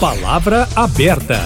Palavra aberta.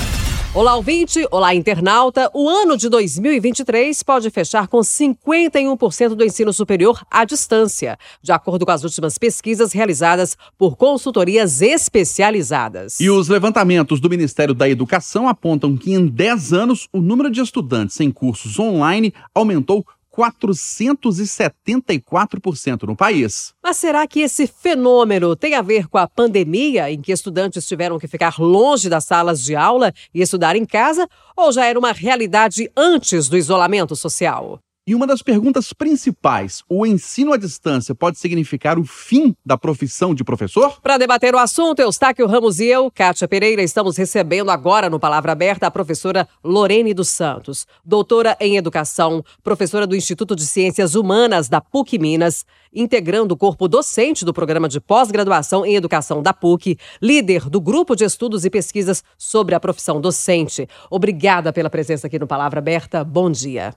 Olá, ouvinte! Olá, internauta! O ano de 2023 pode fechar com 51% do ensino superior à distância, de acordo com as últimas pesquisas realizadas por consultorias especializadas. E os levantamentos do Ministério da Educação apontam que em 10 anos o número de estudantes em cursos online aumentou 474% no país. Mas será que esse fenômeno tem a ver com a pandemia, em que estudantes tiveram que ficar longe das salas de aula e estudar em casa, ou já era uma realidade antes do isolamento social? E uma das perguntas principais: o ensino à distância pode significar o fim da profissão de professor? Para debater o assunto, Eustáquio Ramos e eu, Kátia Pereira, estamos recebendo agora no Palavra Aberta a professora Lorene dos Santos, doutora em educação, professora do Instituto de Ciências Humanas da PUC Minas, integrando o corpo docente do programa de pós-graduação em educação da PUC, líder do grupo de estudos e pesquisas sobre a profissão docente. Obrigada pela presença aqui no Palavra Aberta. Bom dia.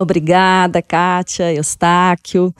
Obrigada, Kátia, Eustáquio,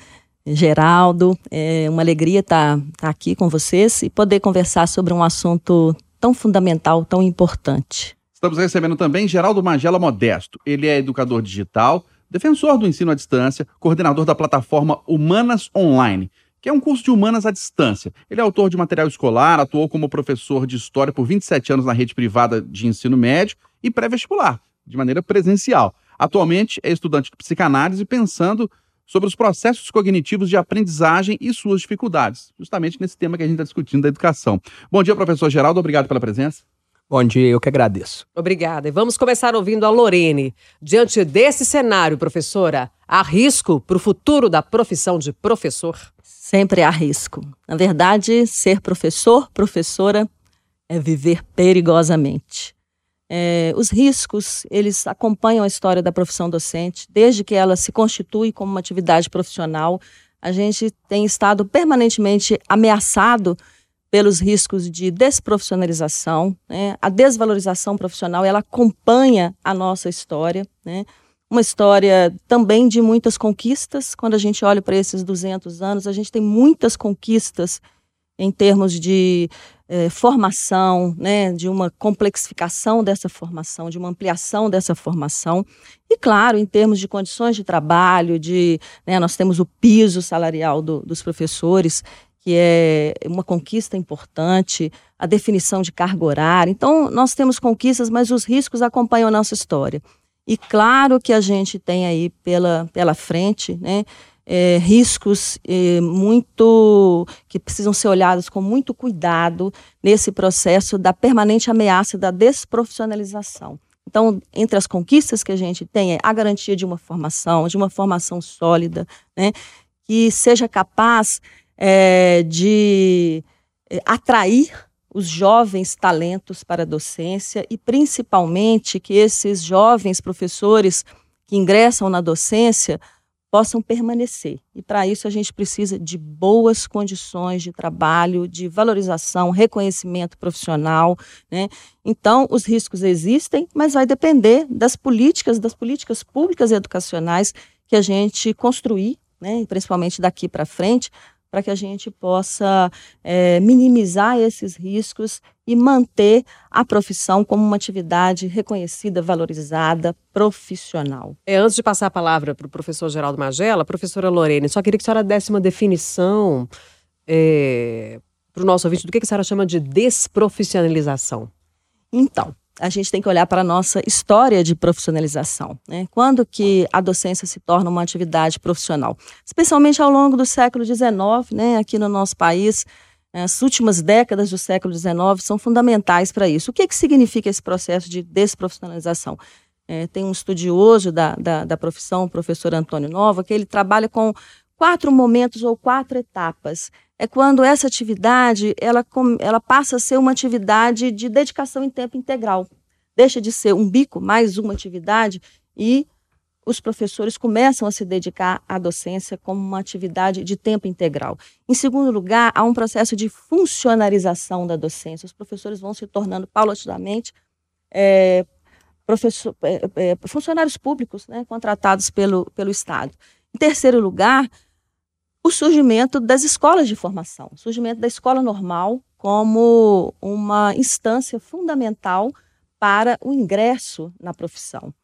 Geraldo. É uma alegria estar, estar aqui com vocês e poder conversar sobre um assunto tão fundamental, tão importante. Estamos recebendo também Geraldo Magela Modesto. Ele é educador digital, defensor do ensino à distância, coordenador da plataforma Humanas Online, que é um curso de humanas à distância. Ele é autor de material escolar, atuou como professor de história por 27 anos na rede privada de ensino médio e pré-vestibular, de maneira presencial. Atualmente é estudante de psicanálise pensando sobre os processos cognitivos de aprendizagem e suas dificuldades, justamente nesse tema que a gente está discutindo da educação. Bom dia, professor Geraldo, obrigado pela presença. Bom dia, eu que agradeço. Obrigada. E vamos começar ouvindo a Lorene. Diante desse cenário, professora, há risco para o futuro da profissão de professor? Sempre há risco. Na verdade, ser professor, professora, é viver perigosamente. É, os riscos, eles acompanham a história da profissão docente, desde que ela se constitui como uma atividade profissional. A gente tem estado permanentemente ameaçado pelos riscos de desprofissionalização, né? a desvalorização profissional, ela acompanha a nossa história, né? uma história também de muitas conquistas. Quando a gente olha para esses 200 anos, a gente tem muitas conquistas em termos de eh, formação, né, de uma complexificação dessa formação, de uma ampliação dessa formação. E, claro, em termos de condições de trabalho, de, né, nós temos o piso salarial do, dos professores, que é uma conquista importante, a definição de carga horária. Então, nós temos conquistas, mas os riscos acompanham a nossa história. E claro que a gente tem aí pela, pela frente, né, é, riscos é, muito que precisam ser olhados com muito cuidado nesse processo da permanente ameaça da desprofissionalização. Então, entre as conquistas que a gente tem é a garantia de uma formação, de uma formação sólida, né, que seja capaz é, de é, atrair os jovens talentos para a docência e, principalmente, que esses jovens professores que ingressam na docência possam permanecer. E para isso a gente precisa de boas condições de trabalho, de valorização, reconhecimento profissional, né? Então, os riscos existem, mas vai depender das políticas, das políticas públicas e educacionais que a gente construir, né? principalmente daqui para frente, para que a gente possa é, minimizar esses riscos e manter a profissão como uma atividade reconhecida, valorizada, profissional. É, antes de passar a palavra para o professor Geraldo Magela, professora Lorene, só queria que a senhora desse uma definição é, para o nosso ouvinte do que a senhora chama de desprofissionalização. Então, a gente tem que olhar para a nossa história de profissionalização. Né? Quando que a docência se torna uma atividade profissional? Especialmente ao longo do século XIX, né, aqui no nosso país, as últimas décadas do século XIX são fundamentais para isso. O que, que significa esse processo de desprofissionalização? É, tem um estudioso da, da, da profissão, o professor Antônio Nova, que ele trabalha com quatro momentos ou quatro etapas é quando essa atividade ela, ela passa a ser uma atividade de dedicação em tempo integral. Deixa de ser um bico, mais uma atividade, e os professores começam a se dedicar à docência como uma atividade de tempo integral. Em segundo lugar, há um processo de funcionarização da docência. Os professores vão se tornando paulatinamente é, professor, é, é, funcionários públicos, né, contratados pelo, pelo Estado. Em terceiro lugar, o surgimento das escolas de formação, o surgimento da escola normal, como uma instância fundamental para o ingresso na profissão.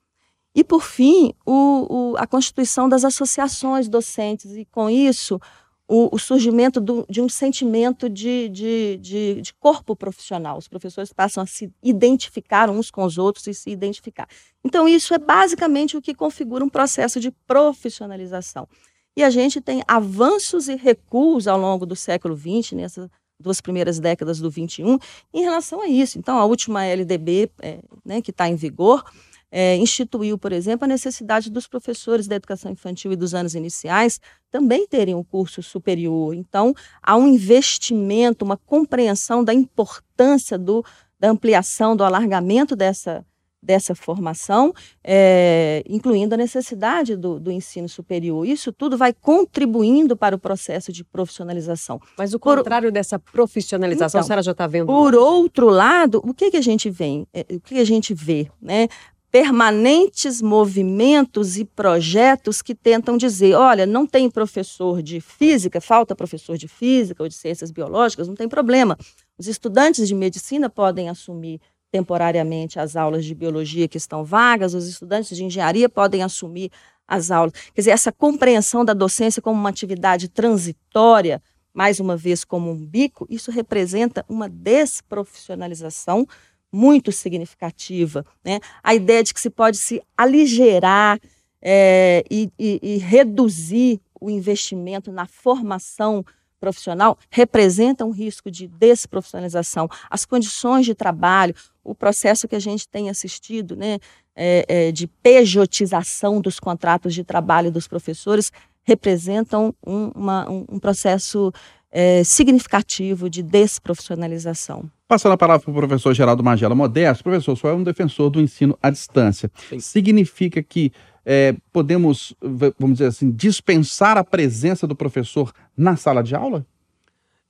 E, por fim, o, o, a constituição das associações docentes, e com isso, o, o surgimento do, de um sentimento de, de, de, de, corpo profissional. Os professores passam a se identificar uns com os outros e se identificar. Então, isso é basicamente o que configura um processo de profissionalização. E a gente tem avanços e recuos ao longo do século XX, nessas duas primeiras décadas do XXI, em relação a isso. Então, a última LDB, é, né, que está em vigor, é, instituiu, por exemplo, a necessidade dos professores da educação infantil e dos anos iniciais também terem um curso superior. Então, há um investimento, uma compreensão da importância do, da ampliação, do alargamento dessa, dessa formação, é, incluindo a necessidade do, do, ensino superior. Isso tudo vai contribuindo para o processo de profissionalização. Mas o contrário por, dessa profissionalização, então, a senhora já está vendo? Por outro lado, o que, que a gente vê? É, o que a gente vê? Né? permanentes movimentos e projetos que tentam dizer: olha, não tem professor de física, falta professor de física ou de ciências biológicas, não tem problema. Os estudantes de medicina podem assumir temporariamente as aulas de biologia que estão vagas, os estudantes de engenharia podem assumir as aulas. Quer dizer, essa compreensão da docência como uma atividade transitória, mais uma vez como um bico, isso representa uma desprofissionalização muito significativa. Né? A ideia de que se pode se aligerar é, e, e, e reduzir o investimento na formação profissional representa um risco de desprofissionalização. As condições de trabalho, o processo que a gente tem assistido né, é, é, de pejotização dos contratos de trabalho dos professores representam um, uma, um, processo é, significativo de desprofissionalização. Passando a palavra para o professor Geraldo Magela Modesto, professor, só é um defensor do ensino à distância. Sim. Significa que é, podemos, vamos dizer assim, dispensar a presença do professor na sala de aula?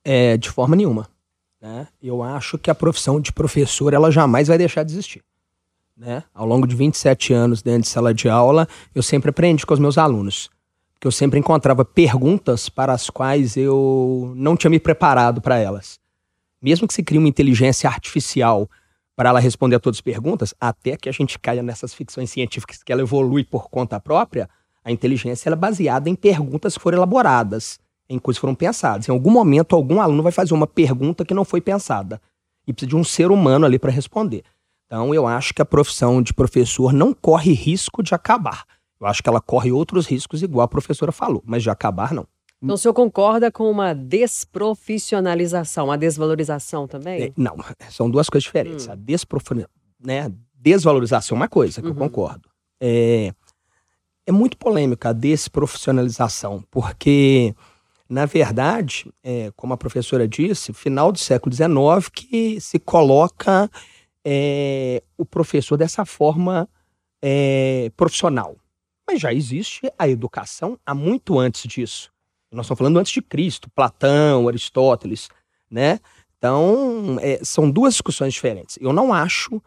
É, de forma nenhuma. Né? Eu acho que a profissão de professor ela jamais vai deixar de existir. Né? Ao longo de 27 anos dentro de sala de aula, eu sempre aprendi com os meus alunos que eu sempre encontrava perguntas para as quais eu não tinha me preparado para elas. Mesmo que se crie uma inteligência artificial para ela responder a todas as perguntas, até que a gente caia nessas ficções científicas que ela evolui por conta própria, a inteligência é baseada em perguntas que foram elaboradas, em coisas que foram pensadas. Em algum momento, algum aluno vai fazer uma pergunta que não foi pensada e precisa de um ser humano ali para responder. Então, eu acho que a profissão de professor não corre risco de acabar. Eu acho que ela corre outros riscos, igual a professora falou, mas de acabar, não. Então, o senhor concorda com uma desprofissionalização, a desvalorização também? É, não, são duas coisas diferentes. Hum. A desprofi... né, desvalorização é uma coisa que uhum. eu concordo. É, é muito polêmica a desprofissionalização, porque, na verdade, é, como a professora disse, final do século XIX que se coloca é, o professor dessa forma é, profissional. Mas já existe a educação há muito antes disso. Nós estamos falando antes de Cristo, Platão, Aristóteles, né? Então, é, são duas discussões diferentes. Eu não acho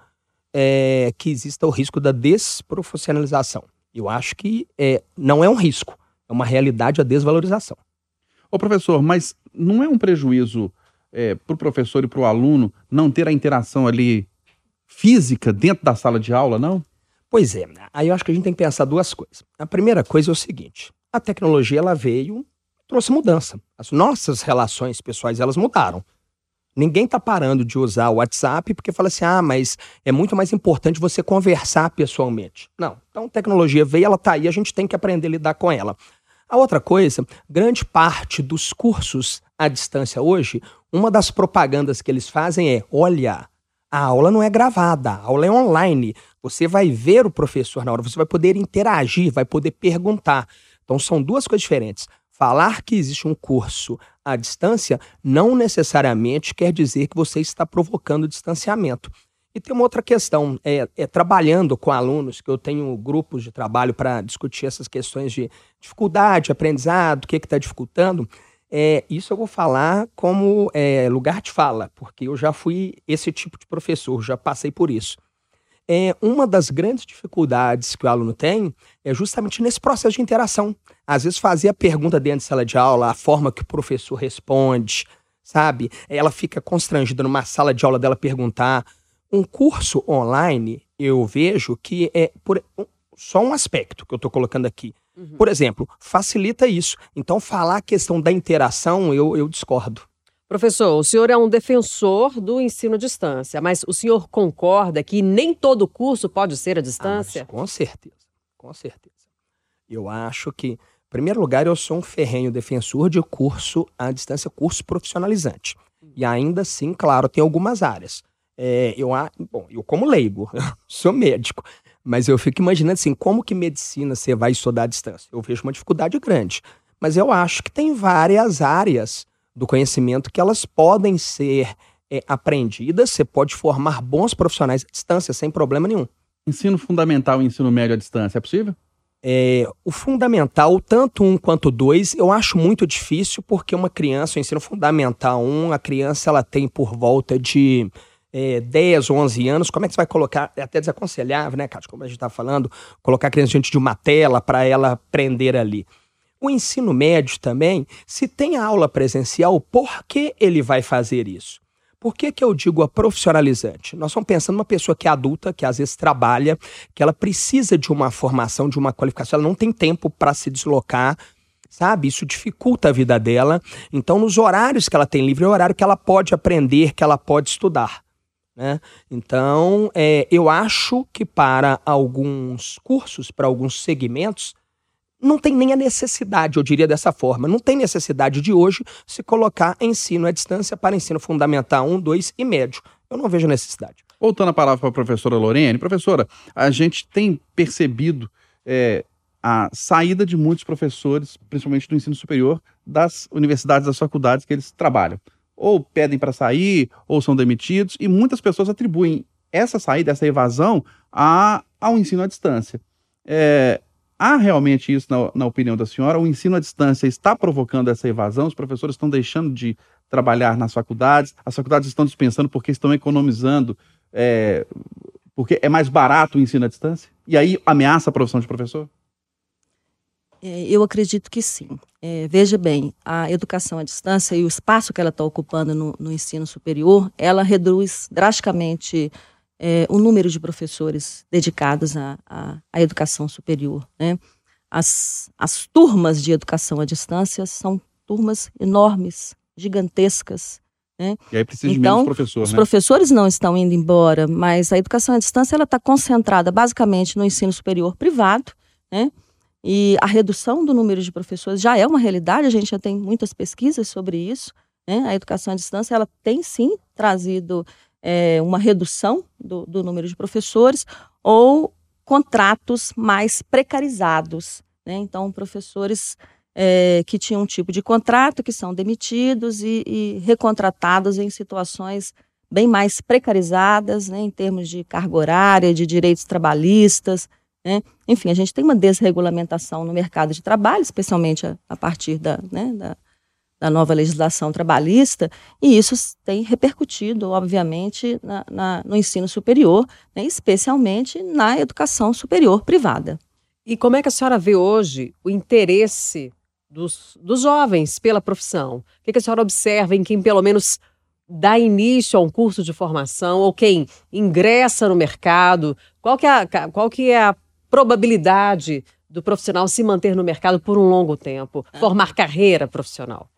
é, que exista o risco da desprofissionalização. Eu acho que é, não é um risco, é uma realidade a desvalorização. Ô professor, mas não é um prejuízo é, para o professor e para o aluno não ter a interação ali física dentro da sala de aula, não? Pois é, aí eu acho que a gente tem que pensar duas coisas. A primeira coisa é o seguinte: a tecnologia ela veio, trouxe mudança. As nossas relações pessoais elas mudaram. Ninguém está parando de usar o WhatsApp porque fala assim: ah, mas é muito mais importante você conversar pessoalmente. Não. Então, tecnologia veio, ela está aí, a gente tem que aprender a lidar com ela. A outra coisa, grande parte dos cursos à distância hoje, uma das propagandas que eles fazem é: olha, a aula não é gravada, a aula é online. Você vai ver o professor na hora, você vai poder interagir, vai poder perguntar. Então são duas coisas diferentes. Falar que existe um curso à distância não necessariamente quer dizer que você está provocando distanciamento. E tem uma outra questão, é, é trabalhando com alunos, que eu tenho grupos de trabalho para discutir essas questões de dificuldade, aprendizado, o que está dificultando. É, isso eu vou falar como é, lugar de fala, porque eu já fui esse tipo de professor, já passei por isso. É, uma das grandes dificuldades que o aluno tem é justamente nesse processo de interação. Às vezes fazer a pergunta dentro de sala de aula, a forma que o professor responde, sabe? Ela fica constrangida numa sala de aula dela perguntar. Um curso online, eu vejo que é por só um aspecto que eu estou colocando aqui. Uhum. Por exemplo, facilita isso. Então, falar a questão da interação, eu, eu discordo. Professor, o senhor é um defensor do ensino à distância, mas o senhor concorda que nem todo curso pode ser à distância? Ah, com certeza, com certeza. Eu acho que, em primeiro lugar, eu sou um ferrenho defensor de curso à distância, curso profissionalizante. E ainda assim, claro, tem algumas áreas. É, eu, bom, eu como leigo, sou médico, mas eu fico imaginando assim, como que medicina você vai estudar à distância? Eu vejo uma dificuldade grande. Mas eu acho que tem várias áreas do conhecimento que elas podem ser é, aprendidas, você pode formar bons profissionais à distância, sem problema nenhum. Ensino fundamental e ensino médio à distância, é possível? É, o fundamental, tanto um quanto dois, eu acho muito difícil, porque uma criança, o ensino fundamental um, a criança ela tem por volta de é, 10 ou 11 anos, como é que você vai colocar, é até desaconselhável, né, Cássio, como a gente está falando, colocar a criança diante de uma tela para ela aprender ali. O ensino médio também, se tem aula presencial, por que ele vai fazer isso? Por que, que eu digo a profissionalizante? Nós estamos pensando numa pessoa que é adulta, que às vezes trabalha, que ela precisa de uma formação, de uma qualificação, ela não tem tempo para se deslocar, sabe? Isso dificulta a vida dela. Então, nos horários que ela tem livre, é o horário que ela pode aprender, que ela pode estudar. Né? Então, é, eu acho que para alguns cursos, para alguns segmentos, não tem nem a necessidade, eu diria dessa forma, não tem necessidade de hoje se colocar ensino à distância para ensino fundamental 1, 2 e médio. Eu não vejo necessidade. Voltando a palavra para a professora Lorene, professora, a gente tem percebido é, a saída de muitos professores, principalmente do ensino superior, das universidades, das faculdades que eles trabalham ou pedem para sair, ou são demitidos, e muitas pessoas atribuem essa saída, essa evasão, a, ao ensino à distância. É, há realmente isso na, na, opinião da senhora? O ensino à distância está provocando essa evasão? Os professores estão deixando de trabalhar nas faculdades, as faculdades estão dispensando porque estão economizando, é, porque é mais barato o ensino à distância? E aí ameaça a profissão de professor? É, eu acredito que sim. É, veja bem, a educação à distância e o espaço que ela está ocupando no, no, ensino superior, ela reduz drasticamente é, o número de professores dedicados à, à, à educação superior. Né? As, as turmas de educação à distância são turmas enormes, gigantescas. Né? E aí precisa de então, menos professor, Os né? professores não estão indo embora, mas a educação à distância ela está concentrada basicamente no ensino superior privado, né? E a redução do número de professores já é uma realidade, a gente já tem muitas pesquisas sobre isso. Né? A educação à distância ela tem sim trazido é, uma redução do, do número de professores ou contratos mais precarizados. Né? Então, professores é, que tinham um tipo de contrato que são demitidos e, e recontratados em situações bem mais precarizadas, né, em termos de carga horária, de direitos trabalhistas, né? Enfim, a gente tem uma desregulamentação no mercado de trabalho, especialmente a, a partir da, né, da, da, nova legislação trabalhista, e isso tem repercutido, obviamente, na, na, no ensino superior, né, especialmente na educação superior privada. E como é que a senhora vê hoje o interesse dos, dos jovens pela profissão? O que, que a senhora observa em quem, pelo menos, dá início a um curso de formação ou quem ingressa no mercado? Qual que é a, qual que é a probabilidade do profissional se manter no mercado por um longo tempo, ah. formar carreira profissional.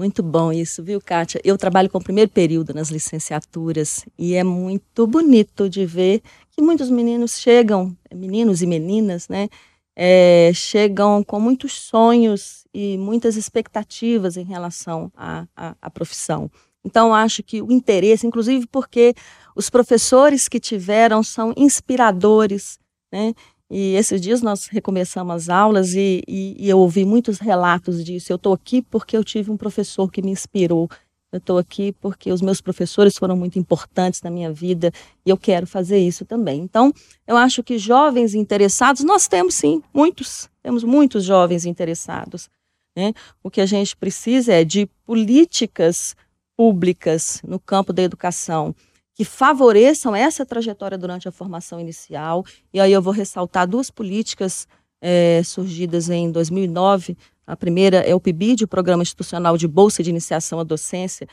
Muito bom isso, viu, Kátia? Eu trabalho com o primeiro período nas licenciaturas e é muito bonito de ver que muitos meninos chegam, meninos e meninas, né? É, chegam com muitos sonhos e muitas expectativas em relação à, à, à profissão. Então, acho que o interesse, inclusive porque os professores que tiveram são inspiradores, né? E esses dias nós recomeçamos as aulas e, e, e eu ouvi muitos relatos disso. Eu estou aqui porque eu tive um professor que me inspirou. Eu estou aqui porque os meus professores foram muito importantes na minha vida e eu quero fazer isso também. Então, eu acho que jovens interessados, nós temos sim, muitos, temos muitos jovens interessados. Né? O que a gente precisa é de políticas públicas no campo da educação que favoreçam essa trajetória durante a formação inicial. E aí eu vou ressaltar duas políticas é, surgidas em 2009. A primeira é o PIBID, o Programa Institucional de Bolsa de Iniciação à Docência,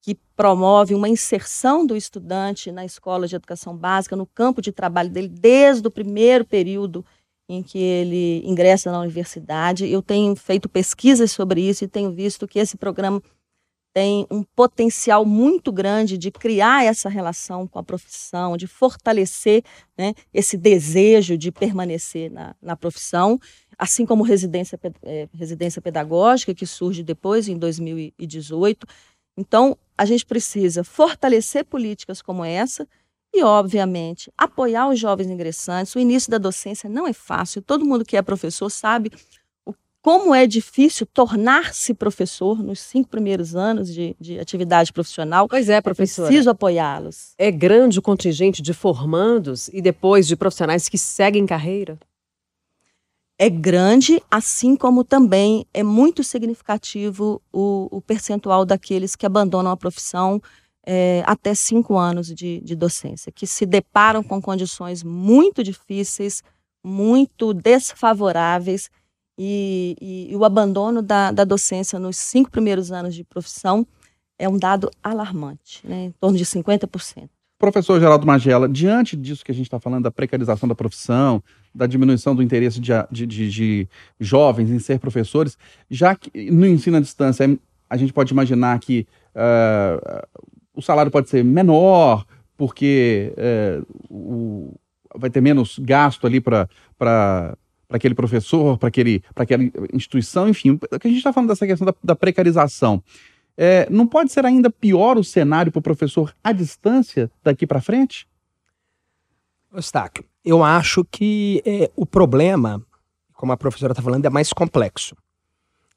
que promove uma inserção do estudante na escola de educação básica, no campo de trabalho dele, desde o primeiro período em que ele ingressa na universidade. Eu tenho feito pesquisas sobre isso e tenho visto que esse programa tem um potencial muito grande de criar essa relação com a profissão, de fortalecer né, esse desejo de permanecer na, na profissão, assim como residência, é, residência pedagógica, que surge depois, em 2018. Então, a gente precisa fortalecer políticas como essa e, obviamente, apoiar os jovens ingressantes. O início da docência não é fácil, todo mundo que é professor sabe como é difícil tornar-se professor nos cinco primeiros anos de, de atividade profissional. Pois é, professor. É preciso apoiá-los. É grande o contingente de formandos e depois de profissionais que seguem carreira? É grande, assim como também é muito significativo o, o percentual daqueles que abandonam a profissão é, até cinco anos de, de docência, que se deparam com condições muito difíceis, muito desfavoráveis e, e, e o abandono da, da docência nos cinco primeiros anos de profissão é um dado alarmante, né, em torno de 50%. Professor Geraldo Magela, diante disso que a gente está falando, da precarização da profissão, da diminuição do interesse de, de, de, de, jovens em ser professores, já que no ensino à distância a gente pode imaginar que uh, o salário pode ser menor, porque uh, o, vai ter menos gasto ali para para aquele professor, para aquela instituição, enfim. A gente está falando dessa questão da, da precarização. É, não pode ser ainda pior o cenário para o professor à distância daqui para frente? Eustáquio, eu acho que é, o problema, como a professora está falando, é mais complexo.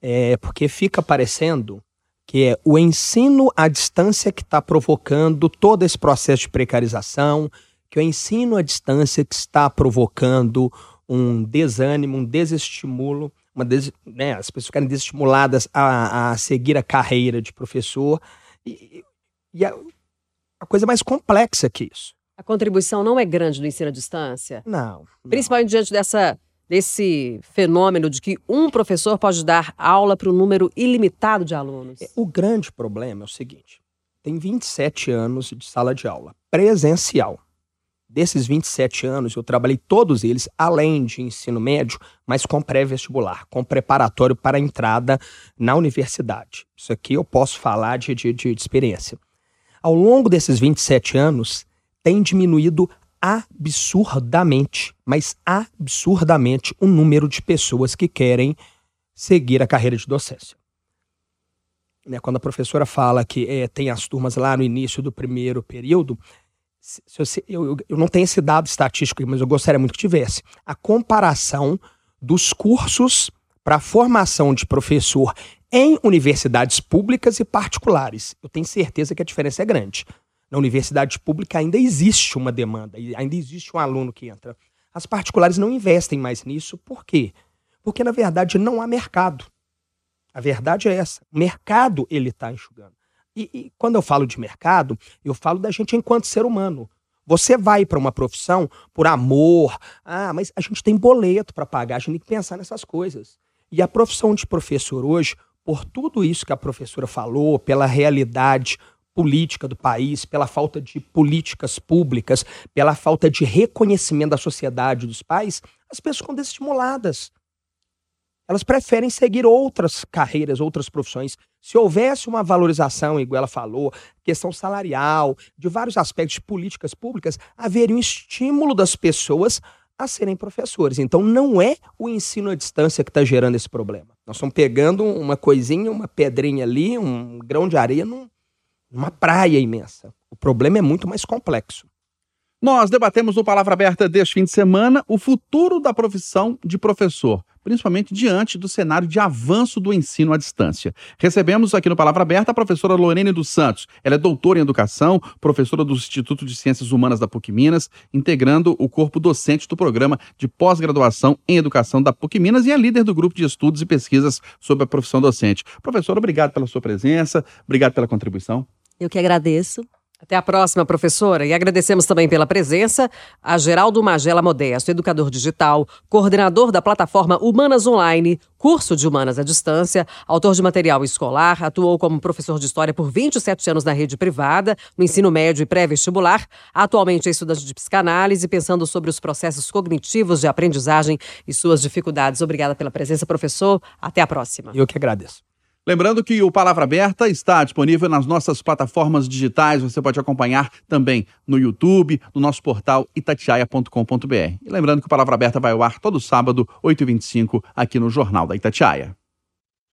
É, porque fica parecendo que é o ensino à distância que está provocando todo esse processo de precarização, que o ensino à distância que está provocando um desânimo, um desestimulo, uma des, né, as pessoas ficarem desestimuladas a, a seguir a carreira de professor. E, e a, a coisa mais complexa que isso. A contribuição não é grande no ensino à distância? Não. não. Principalmente diante dessa, desse fenômeno de que um professor pode dar aula para um número ilimitado de alunos. É, o grande problema é o seguinte: tem 27 anos de sala de aula presencial. Desses 27 anos, eu trabalhei todos eles, além de ensino médio, mas com pré-vestibular, com preparatório para a entrada na universidade. Isso aqui eu posso falar de, de, de experiência. Ao longo desses 27 anos, tem diminuído absurdamente, mas absurdamente, o número de pessoas que querem seguir a carreira de docência. Né, quando a professora fala que é, tem as turmas lá no início do primeiro período, se, se, eu, eu não tenho esse dado estatístico, mas eu gostaria muito que tivesse, a comparação dos cursos para formação de professor em universidades públicas e particulares. Eu tenho certeza que a diferença é grande. Na universidade pública ainda existe uma demanda, ainda existe um aluno que entra. As particulares não investem mais nisso, por quê? Porque, na verdade, não há mercado. A verdade é essa. O mercado ele está enxugando. E, e quando eu falo de mercado, eu falo da gente enquanto ser humano. Você vai para uma profissão por amor. Ah, mas a gente tem boleto para pagar, a gente tem que pensar nessas coisas. E a profissão de professor hoje, por tudo isso que a professora falou, pela realidade política do país, pela falta de políticas públicas, pela falta de reconhecimento da sociedade dos pais, as pessoas ficam desestimuladas elas preferem seguir outras carreiras, outras profissões. Se houvesse uma valorização, igual ela falou, questão salarial, de vários aspectos de políticas públicas, haveria um estímulo das pessoas a serem professores. Então, não é o ensino à distância que está gerando esse problema. Nós estamos pegando uma coisinha, uma pedrinha ali, um grão de areia num, numa praia imensa. O problema é muito mais complexo. Nós debatemos no Palavra Aberta deste fim de semana o futuro da profissão de professor principalmente diante do cenário de avanço do ensino à distância. Recebemos aqui no Palavra Aberta a professora Lorene dos Santos. Ela é doutora em educação, professora do Instituto de Ciências Humanas da PUC Minas, integrando o corpo docente do programa de pós-graduação em educação da PUC Minas e é líder do grupo de estudos e pesquisas sobre a profissão docente. Professora, obrigado pela sua presença, obrigado pela contribuição. Eu que agradeço. Até a próxima, professora. E agradecemos também pela presença a Geraldo Magela Modesto, educador digital, coordenador da plataforma Humanas Online, curso de Humanas à Distância, autor de material escolar, atuou como professor de História por 27 anos na rede privada, no ensino médio e pré-vestibular. Atualmente é estudante de psicanálise, pensando sobre os processos cognitivos de aprendizagem e suas dificuldades. Obrigada pela presença, professor. Até a próxima. Eu que agradeço. Lembrando que o Palavra Aberta está disponível nas nossas plataformas digitais. Você pode acompanhar também no YouTube, no nosso portal itatiaia.com.br. E lembrando que o Palavra Aberta vai ao ar todo sábado, 8h25, aqui no Jornal da Itatiaia.